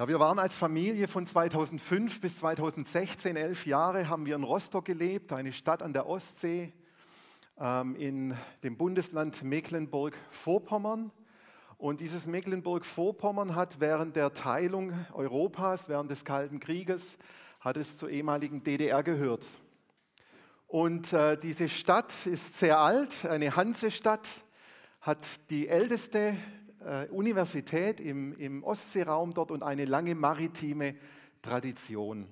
Ja, wir waren als Familie von 2005 bis 2016, elf Jahre, haben wir in Rostock gelebt, eine Stadt an der Ostsee ähm, in dem Bundesland Mecklenburg-Vorpommern. Und dieses Mecklenburg-Vorpommern hat während der Teilung Europas, während des Kalten Krieges, hat es zur ehemaligen DDR gehört. Und äh, diese Stadt ist sehr alt, eine Hansestadt, hat die älteste äh, Universität im, im Ostseeraum dort und eine lange maritime Tradition.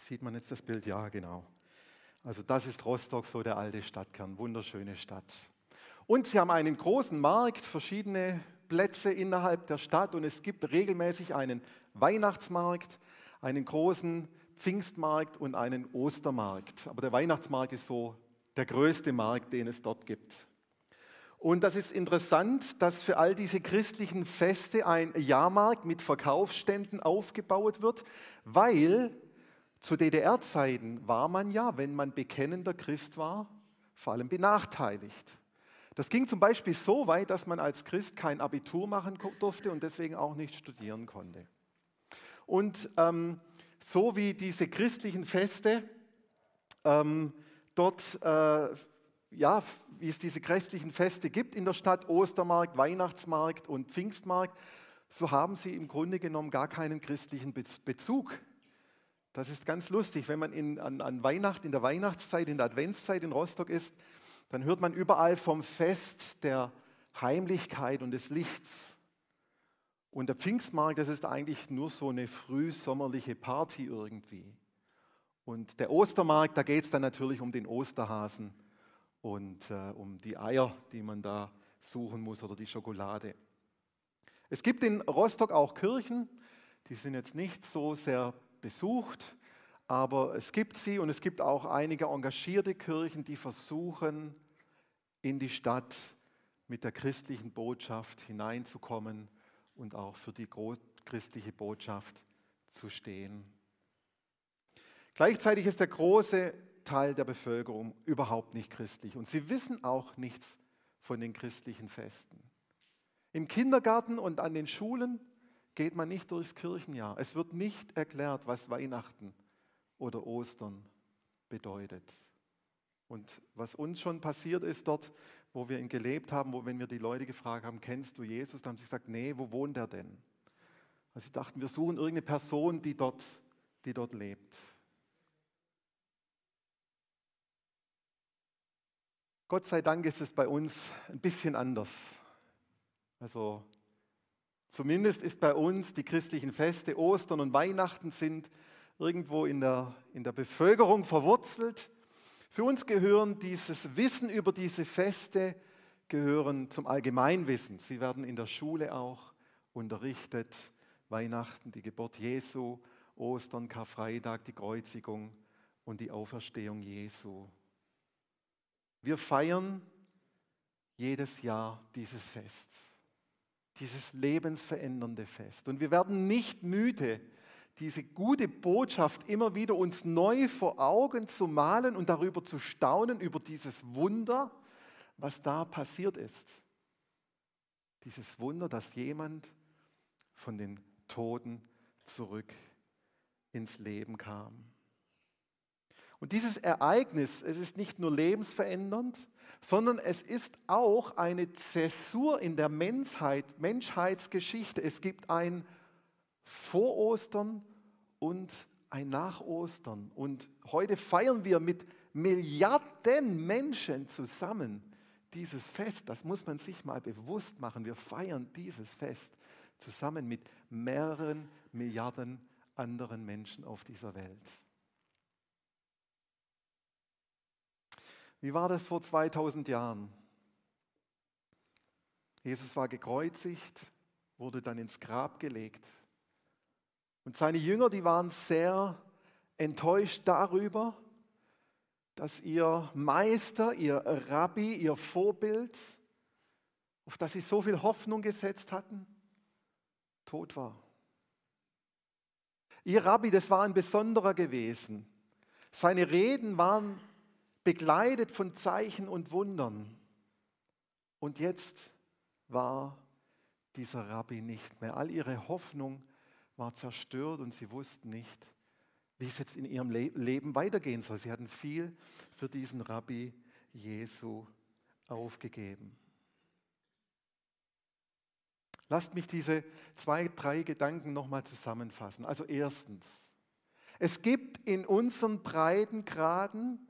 Sieht man jetzt das Bild? Ja, genau. Also das ist Rostock, so der alte Stadtkern, wunderschöne Stadt. Und sie haben einen großen Markt, verschiedene Plätze innerhalb der Stadt und es gibt regelmäßig einen Weihnachtsmarkt, einen großen Pfingstmarkt und einen Ostermarkt. Aber der Weihnachtsmarkt ist so der größte Markt, den es dort gibt. Und das ist interessant, dass für all diese christlichen Feste ein Jahrmarkt mit Verkaufsständen aufgebaut wird, weil zu DDR-Zeiten war man ja, wenn man bekennender Christ war, vor allem benachteiligt. Das ging zum Beispiel so weit, dass man als Christ kein Abitur machen durfte und deswegen auch nicht studieren konnte. Und ähm, so wie diese christlichen Feste ähm, dort äh, ja, wie es diese christlichen Feste gibt in der Stadt, Ostermarkt, Weihnachtsmarkt und Pfingstmarkt, so haben sie im Grunde genommen gar keinen christlichen Bezug. Das ist ganz lustig, wenn man in, an, an Weihnachten, in der Weihnachtszeit, in der Adventszeit in Rostock ist, dann hört man überall vom Fest der Heimlichkeit und des Lichts. Und der Pfingstmarkt, das ist eigentlich nur so eine frühsommerliche Party irgendwie. Und der Ostermarkt, da geht es dann natürlich um den Osterhasen und äh, um die Eier, die man da suchen muss oder die Schokolade. Es gibt in Rostock auch Kirchen, die sind jetzt nicht so sehr besucht, aber es gibt sie und es gibt auch einige engagierte Kirchen, die versuchen, in die Stadt mit der christlichen Botschaft hineinzukommen und auch für die christliche Botschaft zu stehen. Gleichzeitig ist der große Teil der Bevölkerung überhaupt nicht christlich. Und sie wissen auch nichts von den christlichen Festen. Im Kindergarten und an den Schulen geht man nicht durchs Kirchenjahr. Es wird nicht erklärt, was Weihnachten oder Ostern bedeutet. Und was uns schon passiert ist dort, wo wir ihn gelebt haben, wo wenn wir die Leute gefragt haben, kennst du Jesus, dann haben sie gesagt, nee, wo wohnt er denn? Also sie dachten, wir suchen irgendeine Person, die dort, die dort lebt. Gott sei Dank ist es bei uns ein bisschen anders. Also zumindest ist bei uns die christlichen Feste, Ostern und Weihnachten sind irgendwo in der, in der Bevölkerung verwurzelt. Für uns gehören dieses Wissen über diese Feste gehören zum Allgemeinwissen. Sie werden in der Schule auch unterrichtet. Weihnachten, die Geburt Jesu, Ostern, Karfreitag, die Kreuzigung und die Auferstehung Jesu. Wir feiern jedes Jahr dieses Fest, dieses lebensverändernde Fest. Und wir werden nicht müde, diese gute Botschaft immer wieder uns neu vor Augen zu malen und darüber zu staunen, über dieses Wunder, was da passiert ist. Dieses Wunder, dass jemand von den Toten zurück ins Leben kam. Und dieses Ereignis, es ist nicht nur lebensverändernd, sondern es ist auch eine Zäsur in der Menschheit, Menschheitsgeschichte. Es gibt ein Vorostern und ein Nachostern. Und heute feiern wir mit Milliarden Menschen zusammen dieses Fest. Das muss man sich mal bewusst machen. Wir feiern dieses Fest zusammen mit mehreren Milliarden anderen Menschen auf dieser Welt. Wie war das vor 2000 Jahren? Jesus war gekreuzigt, wurde dann ins Grab gelegt. Und seine Jünger, die waren sehr enttäuscht darüber, dass ihr Meister, ihr Rabbi, ihr Vorbild, auf das sie so viel Hoffnung gesetzt hatten, tot war. Ihr Rabbi, das war ein besonderer gewesen. Seine Reden waren begleitet von Zeichen und Wundern. Und jetzt war dieser Rabbi nicht mehr. All ihre Hoffnung war zerstört und sie wussten nicht, wie es jetzt in ihrem Le Leben weitergehen soll. Sie hatten viel für diesen Rabbi Jesu aufgegeben. Lasst mich diese zwei, drei Gedanken nochmal zusammenfassen. Also erstens, es gibt in unseren Breitengraden,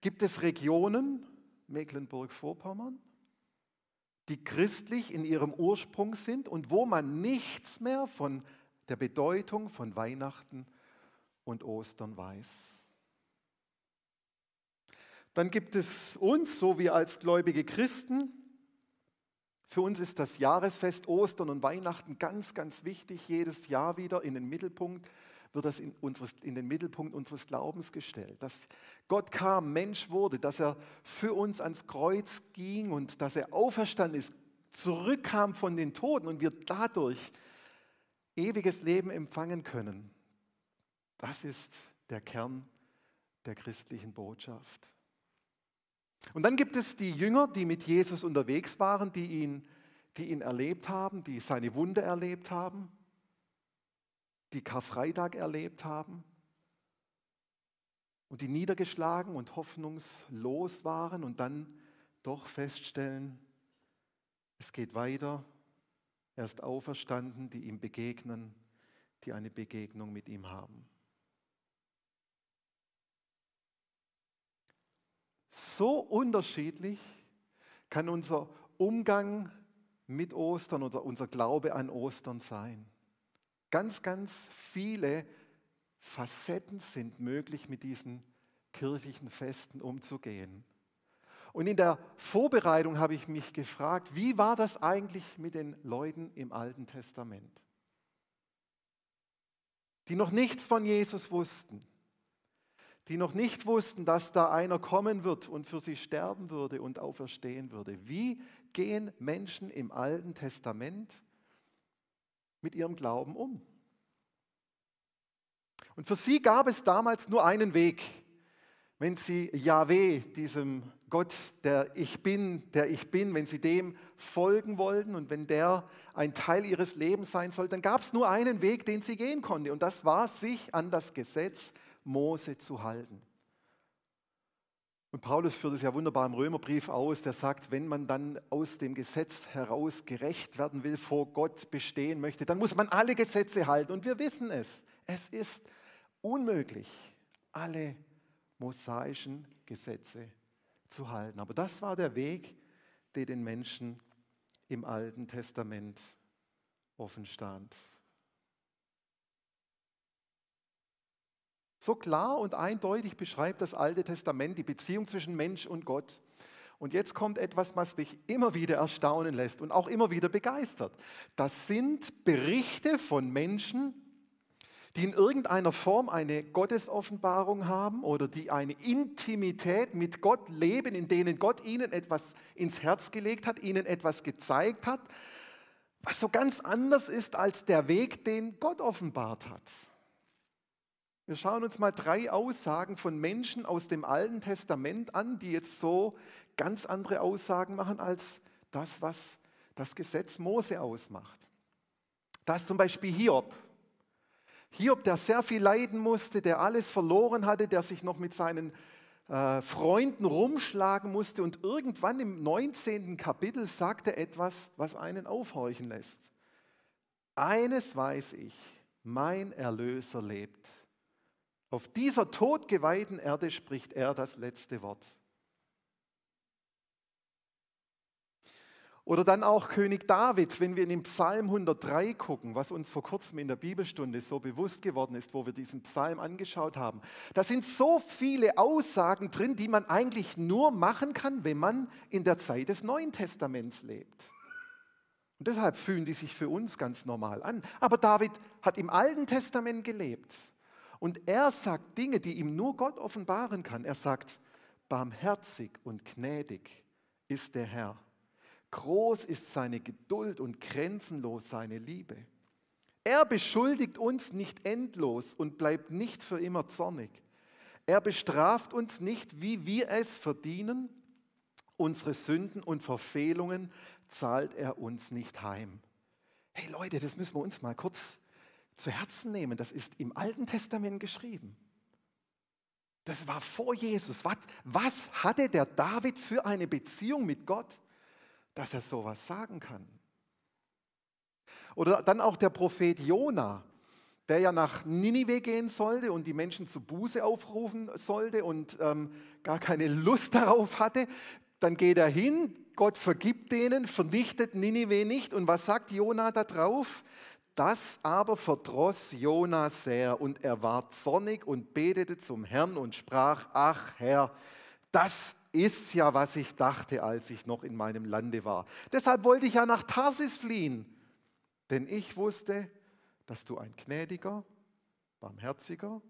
gibt es Regionen, Mecklenburg-Vorpommern, die christlich in ihrem Ursprung sind und wo man nichts mehr von der Bedeutung von Weihnachten und Ostern weiß. Dann gibt es uns, so wie als gläubige Christen, für uns ist das Jahresfest Ostern und Weihnachten ganz, ganz wichtig, jedes Jahr wieder in den Mittelpunkt wird das in, unseres, in den Mittelpunkt unseres Glaubens gestellt. Dass Gott kam, Mensch wurde, dass er für uns ans Kreuz ging und dass er auferstanden ist, zurückkam von den Toten und wir dadurch ewiges Leben empfangen können. Das ist der Kern der christlichen Botschaft. Und dann gibt es die Jünger, die mit Jesus unterwegs waren, die ihn, die ihn erlebt haben, die seine Wunde erlebt haben, die Karfreitag erlebt haben und die niedergeschlagen und hoffnungslos waren und dann doch feststellen, es geht weiter, er ist auferstanden, die ihm begegnen, die eine Begegnung mit ihm haben. So unterschiedlich kann unser Umgang mit Ostern oder unser Glaube an Ostern sein. Ganz, ganz viele Facetten sind möglich, mit diesen kirchlichen Festen umzugehen. Und in der Vorbereitung habe ich mich gefragt, wie war das eigentlich mit den Leuten im Alten Testament, die noch nichts von Jesus wussten, die noch nicht wussten, dass da einer kommen wird und für sie sterben würde und auferstehen würde. Wie gehen Menschen im Alten Testament mit ihrem Glauben um? Und für sie gab es damals nur einen Weg. Wenn sie Yahweh, diesem Gott, der ich bin, der ich bin, wenn sie dem folgen wollten und wenn der ein Teil ihres Lebens sein soll, dann gab es nur einen Weg, den sie gehen konnte. Und das war, sich an das Gesetz Mose zu halten. Und Paulus führt es ja wunderbar im Römerbrief aus, der sagt, wenn man dann aus dem Gesetz heraus gerecht werden will, vor Gott bestehen möchte, dann muss man alle Gesetze halten. Und wir wissen es, es ist unmöglich, alle mosaischen Gesetze zu halten. Aber das war der Weg, der den Menschen im Alten Testament offen stand. So klar und eindeutig beschreibt das Alte Testament die Beziehung zwischen Mensch und Gott. Und jetzt kommt etwas, was mich immer wieder erstaunen lässt und auch immer wieder begeistert. Das sind Berichte von Menschen, die in irgendeiner Form eine Gottesoffenbarung haben oder die eine Intimität mit Gott leben, in denen Gott ihnen etwas ins Herz gelegt hat, ihnen etwas gezeigt hat, was so ganz anders ist als der Weg, den Gott offenbart hat. Wir schauen uns mal drei Aussagen von Menschen aus dem Alten Testament an, die jetzt so ganz andere Aussagen machen als das, was das Gesetz Mose ausmacht. Das zum Beispiel Hiob. Hiob, der sehr viel leiden musste, der alles verloren hatte, der sich noch mit seinen äh, Freunden rumschlagen musste und irgendwann im 19. Kapitel sagt er etwas, was einen aufhorchen lässt. Eines weiß ich, mein Erlöser lebt. Auf dieser todgeweihten Erde spricht er das letzte Wort. Oder dann auch König David, wenn wir in den Psalm 103 gucken, was uns vor kurzem in der Bibelstunde so bewusst geworden ist, wo wir diesen Psalm angeschaut haben. Da sind so viele Aussagen drin, die man eigentlich nur machen kann, wenn man in der Zeit des Neuen Testaments lebt. Und deshalb fühlen die sich für uns ganz normal an. Aber David hat im Alten Testament gelebt. Und er sagt Dinge, die ihm nur Gott offenbaren kann. Er sagt, barmherzig und gnädig ist der Herr. Groß ist seine Geduld und grenzenlos seine Liebe. Er beschuldigt uns nicht endlos und bleibt nicht für immer zornig. Er bestraft uns nicht, wie wir es verdienen. Unsere Sünden und Verfehlungen zahlt er uns nicht heim. Hey Leute, das müssen wir uns mal kurz zu Herzen nehmen. Das ist im Alten Testament geschrieben. Das war vor Jesus. Was, was hatte der David für eine Beziehung mit Gott, dass er sowas sagen kann? Oder dann auch der Prophet Jona, der ja nach Ninive gehen sollte und die Menschen zu Buße aufrufen sollte und ähm, gar keine Lust darauf hatte. Dann geht er hin, Gott vergibt denen, vernichtet Ninive nicht. Und was sagt Jona da drauf? Das aber verdross Jona sehr und er ward zornig und betete zum Herrn und sprach, ach Herr, das ist ja, was ich dachte, als ich noch in meinem Lande war. Deshalb wollte ich ja nach Tarsis fliehen, denn ich wusste, dass du ein gnädiger, barmherziger,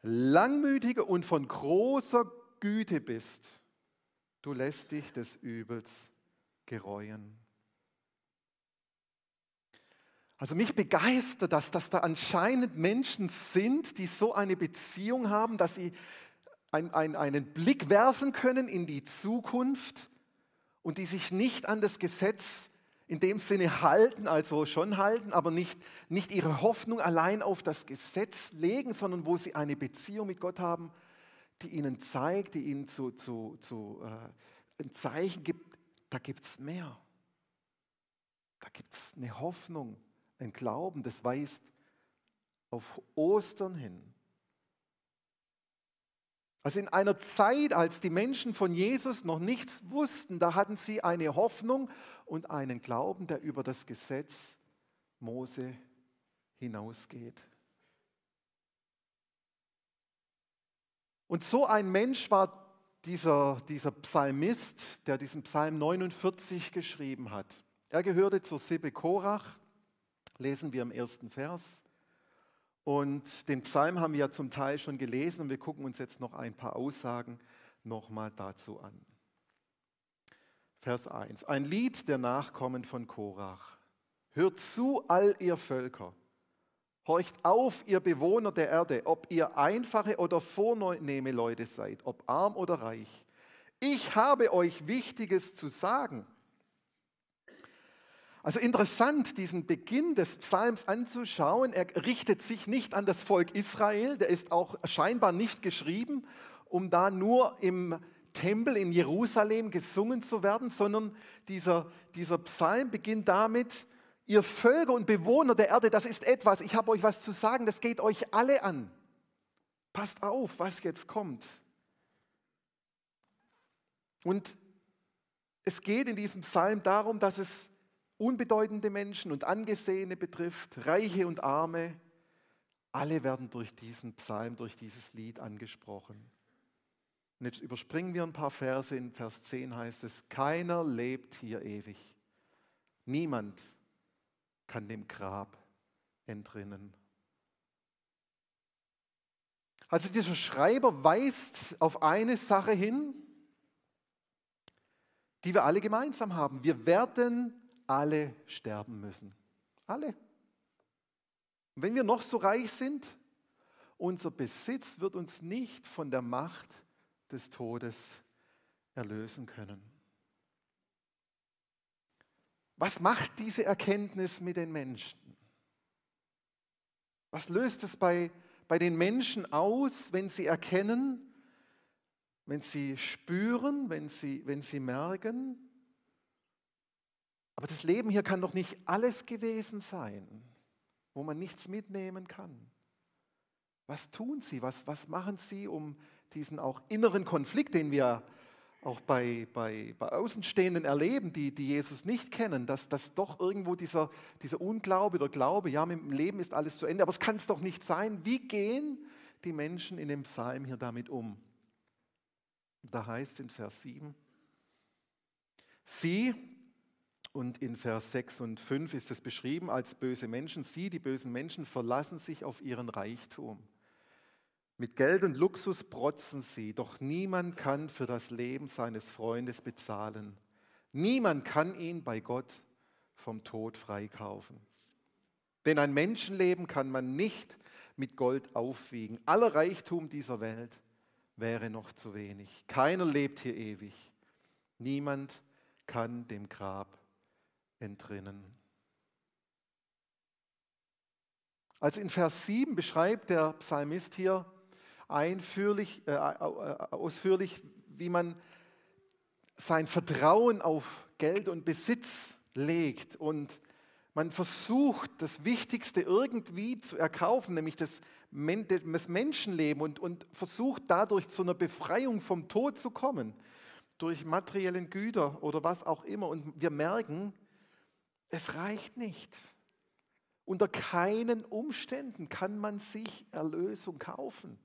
langmütiger und von großer Güte bist. Du lässt dich des Übels gereuen. Also mich begeistert das, dass da anscheinend Menschen sind, die so eine Beziehung haben, dass sie ein, ein, einen Blick werfen können in die Zukunft und die sich nicht an das Gesetz in dem Sinne halten, also schon halten, aber nicht, nicht ihre Hoffnung allein auf das Gesetz legen, sondern wo sie eine Beziehung mit Gott haben, die ihnen zeigt, die ihnen zu, zu, zu, äh, ein Zeichen gibt, da gibt es mehr. Da gibt es eine Hoffnung, ein Glauben, das weist auf Ostern hin. Also in einer Zeit, als die Menschen von Jesus noch nichts wussten, da hatten sie eine Hoffnung und einen Glauben, der über das Gesetz Mose hinausgeht. Und so ein Mensch war dieser, dieser Psalmist, der diesen Psalm 49 geschrieben hat. Er gehörte zur Sippe Korach, lesen wir im ersten Vers. Und den Psalm haben wir ja zum Teil schon gelesen und wir gucken uns jetzt noch ein paar Aussagen nochmal dazu an. Vers 1. Ein Lied der Nachkommen von Korach. Hört zu, all ihr Völker. Horcht auf, ihr Bewohner der Erde, ob ihr einfache oder vornehme Leute seid, ob arm oder reich. Ich habe euch Wichtiges zu sagen. Also interessant, diesen Beginn des Psalms anzuschauen. Er richtet sich nicht an das Volk Israel, der ist auch scheinbar nicht geschrieben, um da nur im Tempel in Jerusalem gesungen zu werden, sondern dieser, dieser Psalm beginnt damit, ihr Völker und Bewohner der Erde, das ist etwas, ich habe euch was zu sagen, das geht euch alle an. Passt auf, was jetzt kommt. Und es geht in diesem Psalm darum, dass es unbedeutende Menschen und Angesehene betrifft, Reiche und Arme, alle werden durch diesen Psalm, durch dieses Lied angesprochen. Und jetzt überspringen wir ein paar Verse. In Vers 10 heißt es, keiner lebt hier ewig. Niemand kann dem Grab entrinnen. Also dieser Schreiber weist auf eine Sache hin, die wir alle gemeinsam haben. Wir werden alle sterben müssen. Alle. Und wenn wir noch so reich sind, unser Besitz wird uns nicht von der Macht des Todes erlösen können. Was macht diese Erkenntnis mit den Menschen? Was löst es bei, bei den Menschen aus, wenn sie erkennen, wenn sie spüren, wenn sie, wenn sie merken, aber das Leben hier kann doch nicht alles gewesen sein, wo man nichts mitnehmen kann. Was tun Sie? Was, was machen Sie, um diesen auch inneren Konflikt, den wir auch bei, bei, bei Außenstehenden erleben, die, die Jesus nicht kennen, dass, dass doch irgendwo dieser, dieser Unglaube oder Glaube, ja, mit dem Leben ist alles zu Ende, aber es kann es doch nicht sein. Wie gehen die Menschen in dem Psalm hier damit um? Da heißt in Vers 7, Sie, und in Vers 6 und 5 ist es beschrieben als böse Menschen. Sie, die bösen Menschen, verlassen sich auf ihren Reichtum. Mit Geld und Luxus protzen sie, doch niemand kann für das Leben seines Freundes bezahlen. Niemand kann ihn bei Gott vom Tod freikaufen. Denn ein Menschenleben kann man nicht mit Gold aufwiegen. Aller Reichtum dieser Welt wäre noch zu wenig. Keiner lebt hier ewig. Niemand kann dem Grab entrinnen. Also in Vers 7 beschreibt der Psalmist hier einführlich, äh, ausführlich, wie man sein Vertrauen auf Geld und Besitz legt und man versucht, das Wichtigste irgendwie zu erkaufen, nämlich das, das Menschenleben und, und versucht dadurch zu einer Befreiung vom Tod zu kommen, durch materiellen Güter oder was auch immer. Und wir merken, es reicht nicht. Unter keinen Umständen kann man sich Erlösung kaufen.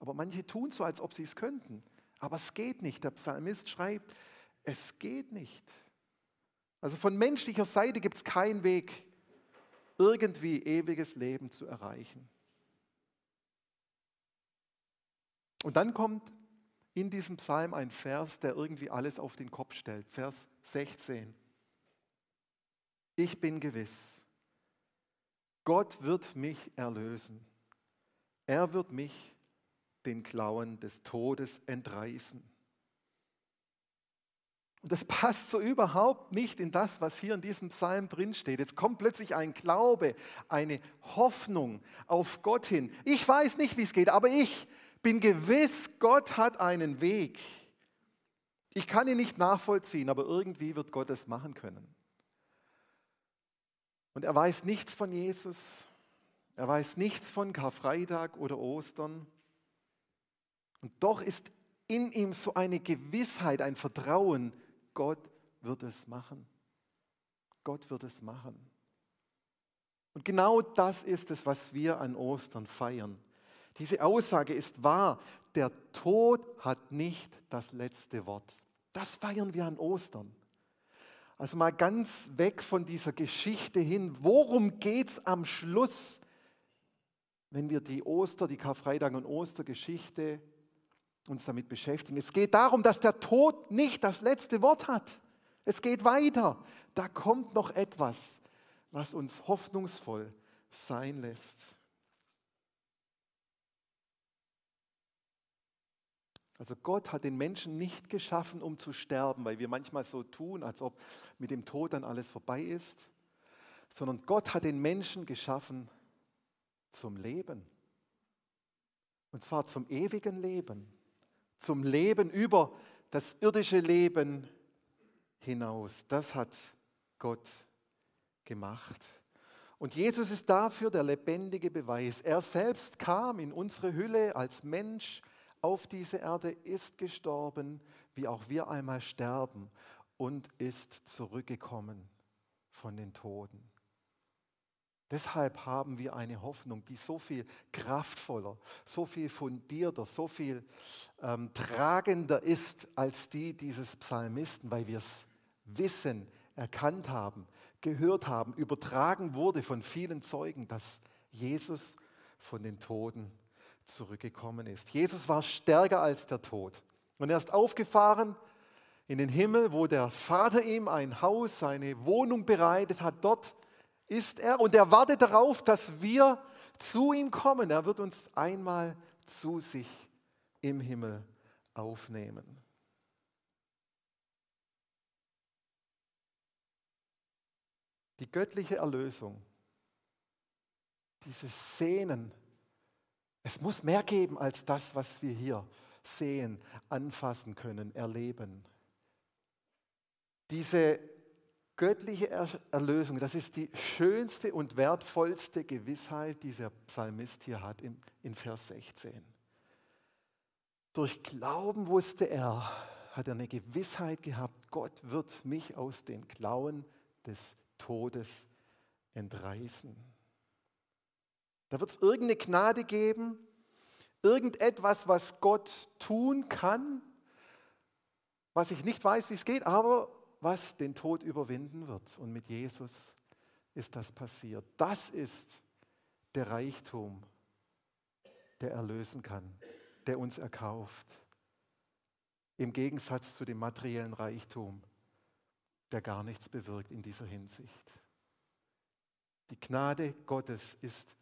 Aber manche tun so, als ob sie es könnten. Aber es geht nicht. Der Psalmist schreibt, es geht nicht. Also von menschlicher Seite gibt es keinen Weg, irgendwie ewiges Leben zu erreichen. Und dann kommt in diesem Psalm ein Vers, der irgendwie alles auf den Kopf stellt. Vers 16. Ich bin gewiss, Gott wird mich erlösen. Er wird mich den Klauen des Todes entreißen. Und das passt so überhaupt nicht in das, was hier in diesem Psalm drinsteht. Jetzt kommt plötzlich ein Glaube, eine Hoffnung auf Gott hin. Ich weiß nicht, wie es geht, aber ich bin gewiss, Gott hat einen Weg. Ich kann ihn nicht nachvollziehen, aber irgendwie wird Gott es machen können. Und er weiß nichts von Jesus. Er weiß nichts von Karfreitag oder Ostern. Und doch ist in ihm so eine Gewissheit, ein Vertrauen, Gott wird es machen. Gott wird es machen. Und genau das ist es, was wir an Ostern feiern. Diese Aussage ist wahr. Der Tod hat nicht das letzte Wort. Das feiern wir an Ostern. Also mal ganz weg von dieser Geschichte hin. Worum geht es am Schluss, wenn wir die Oster, die Karfreitag und Ostergeschichte uns damit beschäftigen. Es geht darum, dass der Tod nicht das letzte Wort hat. Es geht weiter. Da kommt noch etwas, was uns hoffnungsvoll sein lässt. Also Gott hat den Menschen nicht geschaffen, um zu sterben, weil wir manchmal so tun, als ob mit dem Tod dann alles vorbei ist, sondern Gott hat den Menschen geschaffen zum Leben. Und zwar zum ewigen Leben zum Leben über das irdische Leben hinaus. Das hat Gott gemacht. Und Jesus ist dafür der lebendige Beweis. Er selbst kam in unsere Hülle als Mensch auf diese Erde, ist gestorben, wie auch wir einmal sterben und ist zurückgekommen von den Toten. Deshalb haben wir eine Hoffnung, die so viel kraftvoller, so viel fundierter, so viel ähm, tragender ist als die dieses Psalmisten, weil wir es wissen, erkannt haben, gehört haben, übertragen wurde von vielen Zeugen, dass Jesus von den Toten zurückgekommen ist. Jesus war stärker als der Tod. Und er ist aufgefahren in den Himmel, wo der Vater ihm ein Haus, seine Wohnung bereitet hat. Dort ist er und er wartet darauf, dass wir zu ihm kommen. Er wird uns einmal zu sich im Himmel aufnehmen. Die göttliche Erlösung, dieses Sehnen, es muss mehr geben als das, was wir hier sehen, anfassen können, erleben. Diese göttliche Erlösung, das ist die schönste und wertvollste Gewissheit, die der Psalmist hier hat in, in Vers 16. Durch Glauben wusste er, hat er eine Gewissheit gehabt, Gott wird mich aus den Klauen des Todes entreißen. Da wird es irgendeine Gnade geben, irgendetwas, was Gott tun kann, was ich nicht weiß, wie es geht, aber was den Tod überwinden wird. Und mit Jesus ist das passiert. Das ist der Reichtum, der erlösen kann, der uns erkauft. Im Gegensatz zu dem materiellen Reichtum, der gar nichts bewirkt in dieser Hinsicht. Die Gnade Gottes ist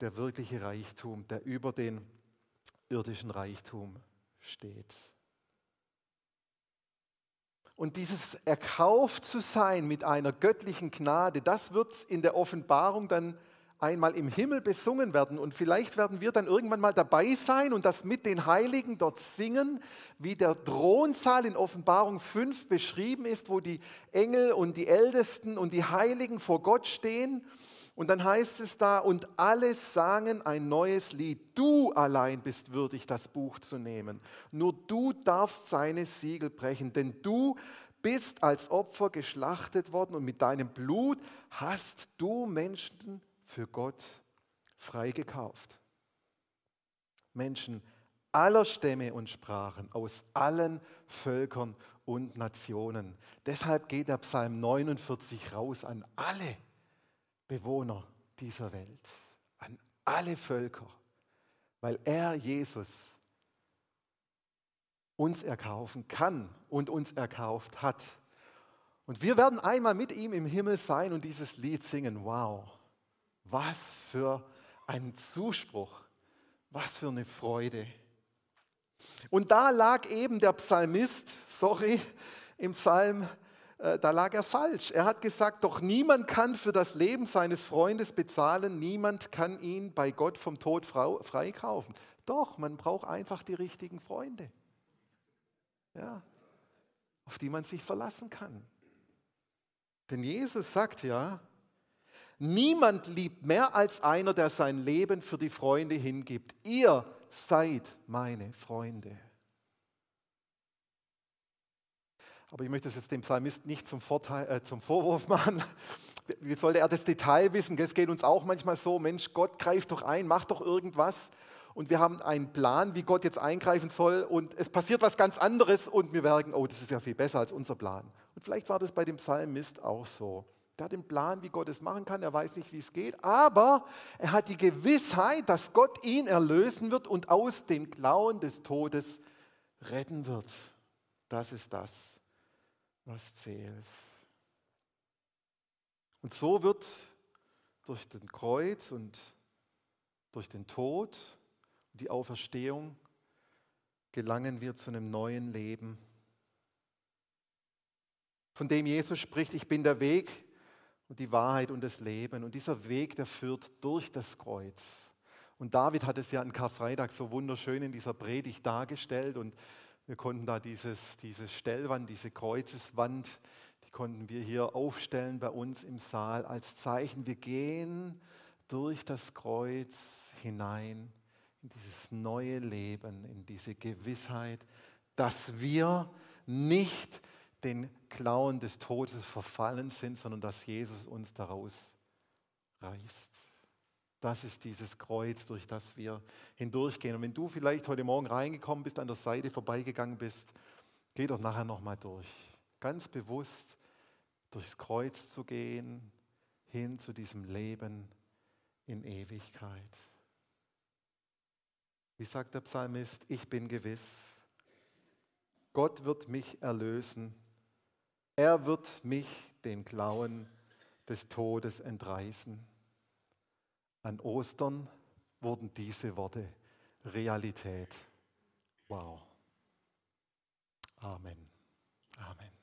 der wirkliche Reichtum, der über den irdischen Reichtum steht. Und dieses erkauft zu sein mit einer göttlichen Gnade, das wird in der Offenbarung dann einmal im Himmel besungen werden. Und vielleicht werden wir dann irgendwann mal dabei sein und das mit den Heiligen dort singen, wie der Thronsaal in Offenbarung 5 beschrieben ist, wo die Engel und die Ältesten und die Heiligen vor Gott stehen. Und dann heißt es da, und alle sangen ein neues Lied. Du allein bist würdig, das Buch zu nehmen. Nur du darfst seine Siegel brechen, denn du bist als Opfer geschlachtet worden und mit deinem Blut hast du Menschen für Gott freigekauft. Menschen aller Stämme und Sprachen, aus allen Völkern und Nationen. Deshalb geht der Psalm 49 raus an alle Bewohner dieser Welt, an alle Völker, weil er, Jesus, uns erkaufen kann und uns erkauft hat. Und wir werden einmal mit ihm im Himmel sein und dieses Lied singen. Wow. Was für ein Zuspruch, was für eine Freude. Und da lag eben der Psalmist, sorry, im Psalm, da lag er falsch. Er hat gesagt, doch niemand kann für das Leben seines Freundes bezahlen, niemand kann ihn bei Gott vom Tod freikaufen. Doch, man braucht einfach die richtigen Freunde, ja, auf die man sich verlassen kann. Denn Jesus sagt ja, Niemand liebt mehr als einer, der sein Leben für die Freunde hingibt. Ihr seid meine Freunde. Aber ich möchte es jetzt dem Psalmist nicht zum, Vorteil, äh, zum Vorwurf machen. Wie sollte er das Detail wissen? Es geht uns auch manchmal so, Mensch, Gott greift doch ein, macht doch irgendwas. Und wir haben einen Plan, wie Gott jetzt eingreifen soll. Und es passiert was ganz anderes und wir merken, oh, das ist ja viel besser als unser Plan. Und vielleicht war das bei dem Psalmist auch so. Der hat den Plan, wie Gott es machen kann. Er weiß nicht, wie es geht. Aber er hat die Gewissheit, dass Gott ihn erlösen wird und aus den Klauen des Todes retten wird. Das ist das, was zählt. Und so wird durch den Kreuz und durch den Tod und die Auferstehung gelangen wir zu einem neuen Leben, von dem Jesus spricht, ich bin der Weg, und die Wahrheit und das Leben. Und dieser Weg, der führt durch das Kreuz. Und David hat es ja an Karfreitag so wunderschön in dieser Predigt dargestellt. Und wir konnten da dieses, diese Stellwand, diese Kreuzeswand, die konnten wir hier aufstellen bei uns im Saal als Zeichen. Wir gehen durch das Kreuz hinein in dieses neue Leben, in diese Gewissheit, dass wir nicht den Klauen des Todes verfallen sind, sondern dass Jesus uns daraus reißt. Das ist dieses Kreuz, durch das wir hindurchgehen. Und wenn du vielleicht heute Morgen reingekommen bist, an der Seite vorbeigegangen bist, geh doch nachher nochmal durch. Ganz bewusst durchs Kreuz zu gehen, hin zu diesem Leben in Ewigkeit. Wie sagt der Psalmist, ich bin gewiss, Gott wird mich erlösen er wird mich den Klauen des Todes entreißen. An Ostern wurden diese Worte Realität. Wow. Amen. Amen.